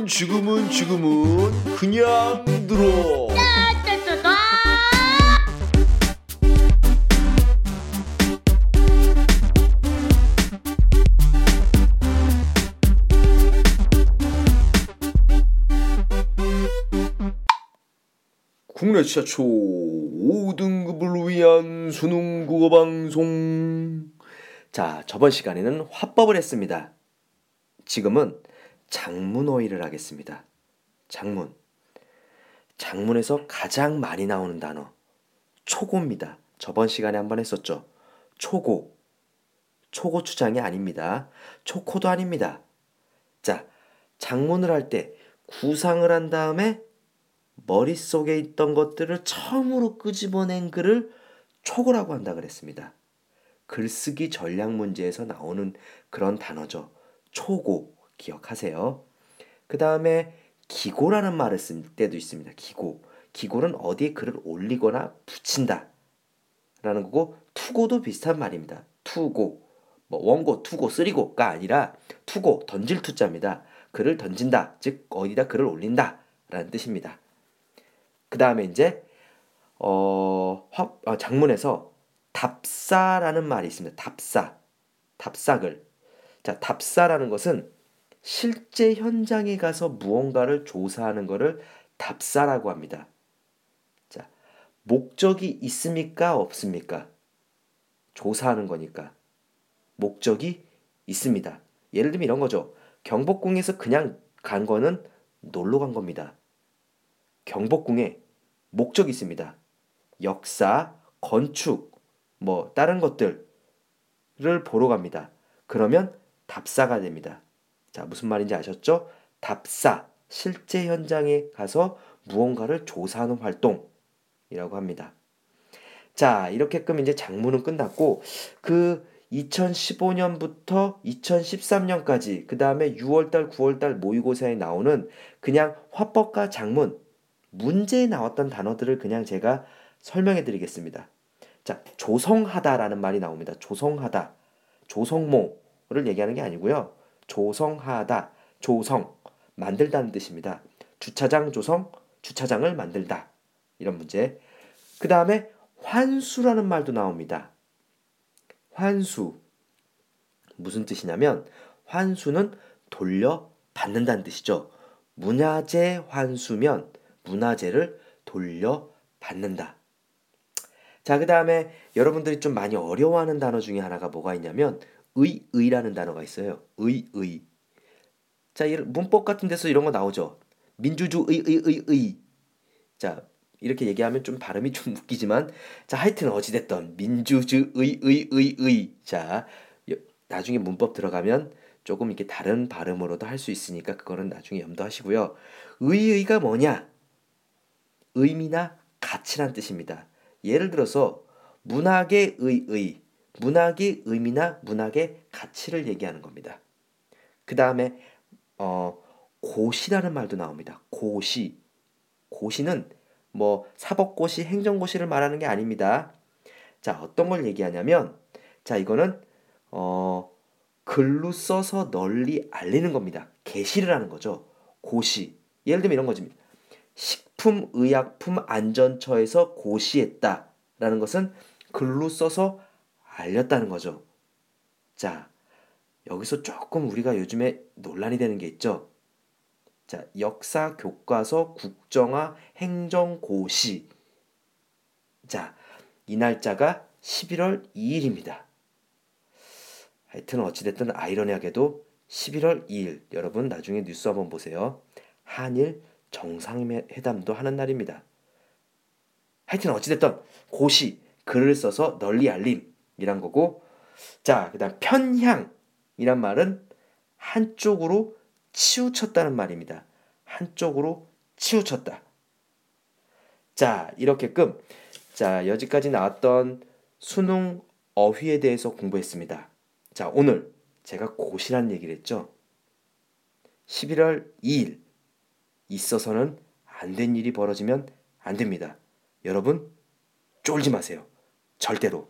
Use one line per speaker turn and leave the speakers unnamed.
지금은 지금은 지금은 그냥 들어. 국내 최초 5등급을 위한 수능 국어 방송.
자, 저번 시간에는 화법을 했습니다. 지금은 장문어휘를 하겠습니다. 장문. 장문에서 가장 많이 나오는 단어. 초고입니다. 저번 시간에 한번 했었죠. 초고. 초고 추장이 아닙니다. 초코도 아닙니다. 자, 장문을 할 때 구상을 한 다음에 머릿속에 있던 것들을 처음으로 끄집어낸 글을 초고라고 한다 그랬습니다. 글쓰기 전략 문제에서 나오는 그런 단어죠. 초고 기억하세요. 그 다음에 기고라는 말을 쓸 때도 있습니다. 기고. 기고는 어디에 글을 올리거나 붙인다. 라는 거고 투고도 비슷한 말입니다. 투고. 뭐 원고, 투고, 쓰리고가 아니라 투고, 던질 투자입니다. 글을 던진다. 즉 어디다 글을 올린다. 라는 뜻입니다. 그 다음에 이제 어, 화, 어, 장문에서 답사라는 말이 있습니다. 답사. 답사글. 자, 답사라는 것은 실제 현장에 가서 무언가를 조사하는 것을 답사라고 합니다. 자, 목적이 있습니까? 없습니까? 조사하는 거니까. 목적이 있습니다. 예를 들면 이런 거죠. 경복궁에서 그냥 간 거는 놀러 간 겁니다. 경복궁에 목적이 있습니다. 역사, 건축, 뭐 다른 것들을 보러 갑니다. 그러면 답사가 됩니다. 자, 무슨 말인지 아셨죠? 답사, 실제 현장에 가서 무언가를 조사하는 활동이라고 합니다. 자, 이렇게끔 이제 장문은 끝났고 그 2015년부터 2013년까지 그 다음에 6월달, 9월달 모의고사에 나오는 그냥 화법과 장문 문제에 나왔던 단어들을 그냥 제가 설명해 드리겠습니다. 자, 조성하다라는 말이 나옵니다. 조성하다. 조성모를 얘기하는 게 아니고요. 조성하다. 조성. 만들다는 뜻입니다. 주차장 조성, 주차장을 만들다. 이런 문제. 그 다음에 환수라는 말도 나옵니다. 환수. 무슨 뜻이냐면 환수는 돌려받는다는 뜻이죠. 문화재 환수면 문화재를 돌려받는다. 자, 그 다음에 여러분들이 좀 많이 어려워하는 단어 중에 하나가 뭐가 있냐면 의, 의라는 단어가 있어요. 의, 의. 자, 문법 같은 데서 이런 거 나오죠. 민주주의, 의, 의, 의. 자, 이렇게 얘기하면 좀 발음이 좀 웃기지만 자, 하여튼 어찌 됐던 민주주의, 의, 의, 의. 자, 나중에 문법 들어가면 조금 이렇게 다른 발음으로도 할 수 있으니까 그거는 나중에 염두하시고요. 의의가 뭐냐? 의미나 가치란 뜻입니다. 예를 들어서 문학의 의의, 문학의 의미나 문학의 가치를 얘기하는 겁니다. 그 다음에 어, 고시라는 말도 나옵니다. 고시. 고시는 뭐 사법고시, 행정고시를 말하는 게 아닙니다. 자, 어떤 걸 얘기하냐면 자, 이거는 어, 글로 써서 널리 알리는 겁니다. 게시를 하는 거죠. 고시. 예를 들면 이런 거지. 식품의약품 안전처에서 고시했다라는 것은 글로 써서 알렸다는 거죠. 자, 여기서 조금 우리가 요즘에 논란이 되는 게 있죠. 자, 역사 교과서 국정화 행정고시. 자, 이 날짜가 11월 2일입니다. 하여튼 어찌됐든 아이러니하게도 11월 2일 여러분 나중에 뉴스 한번 보세요. 한일 정상회담도 하는 날입니다. 하여튼 어찌됐든 고시 글을 써서 널리 알림 이란 거고 자 그다음 편향이란 말은 한쪽으로 치우쳤다는 말입니다. 한쪽으로 치우쳤다. 자 이렇게끔 자 여기까지 나왔던 수능 어휘에 대해서 공부했습니다. 자 오늘 제가 고시란 얘기를 했죠. 11월 2일 있어서는 안 된 일이 벌어지면 안 됩니다. 여러분, 쫄지 마세요. 절대로.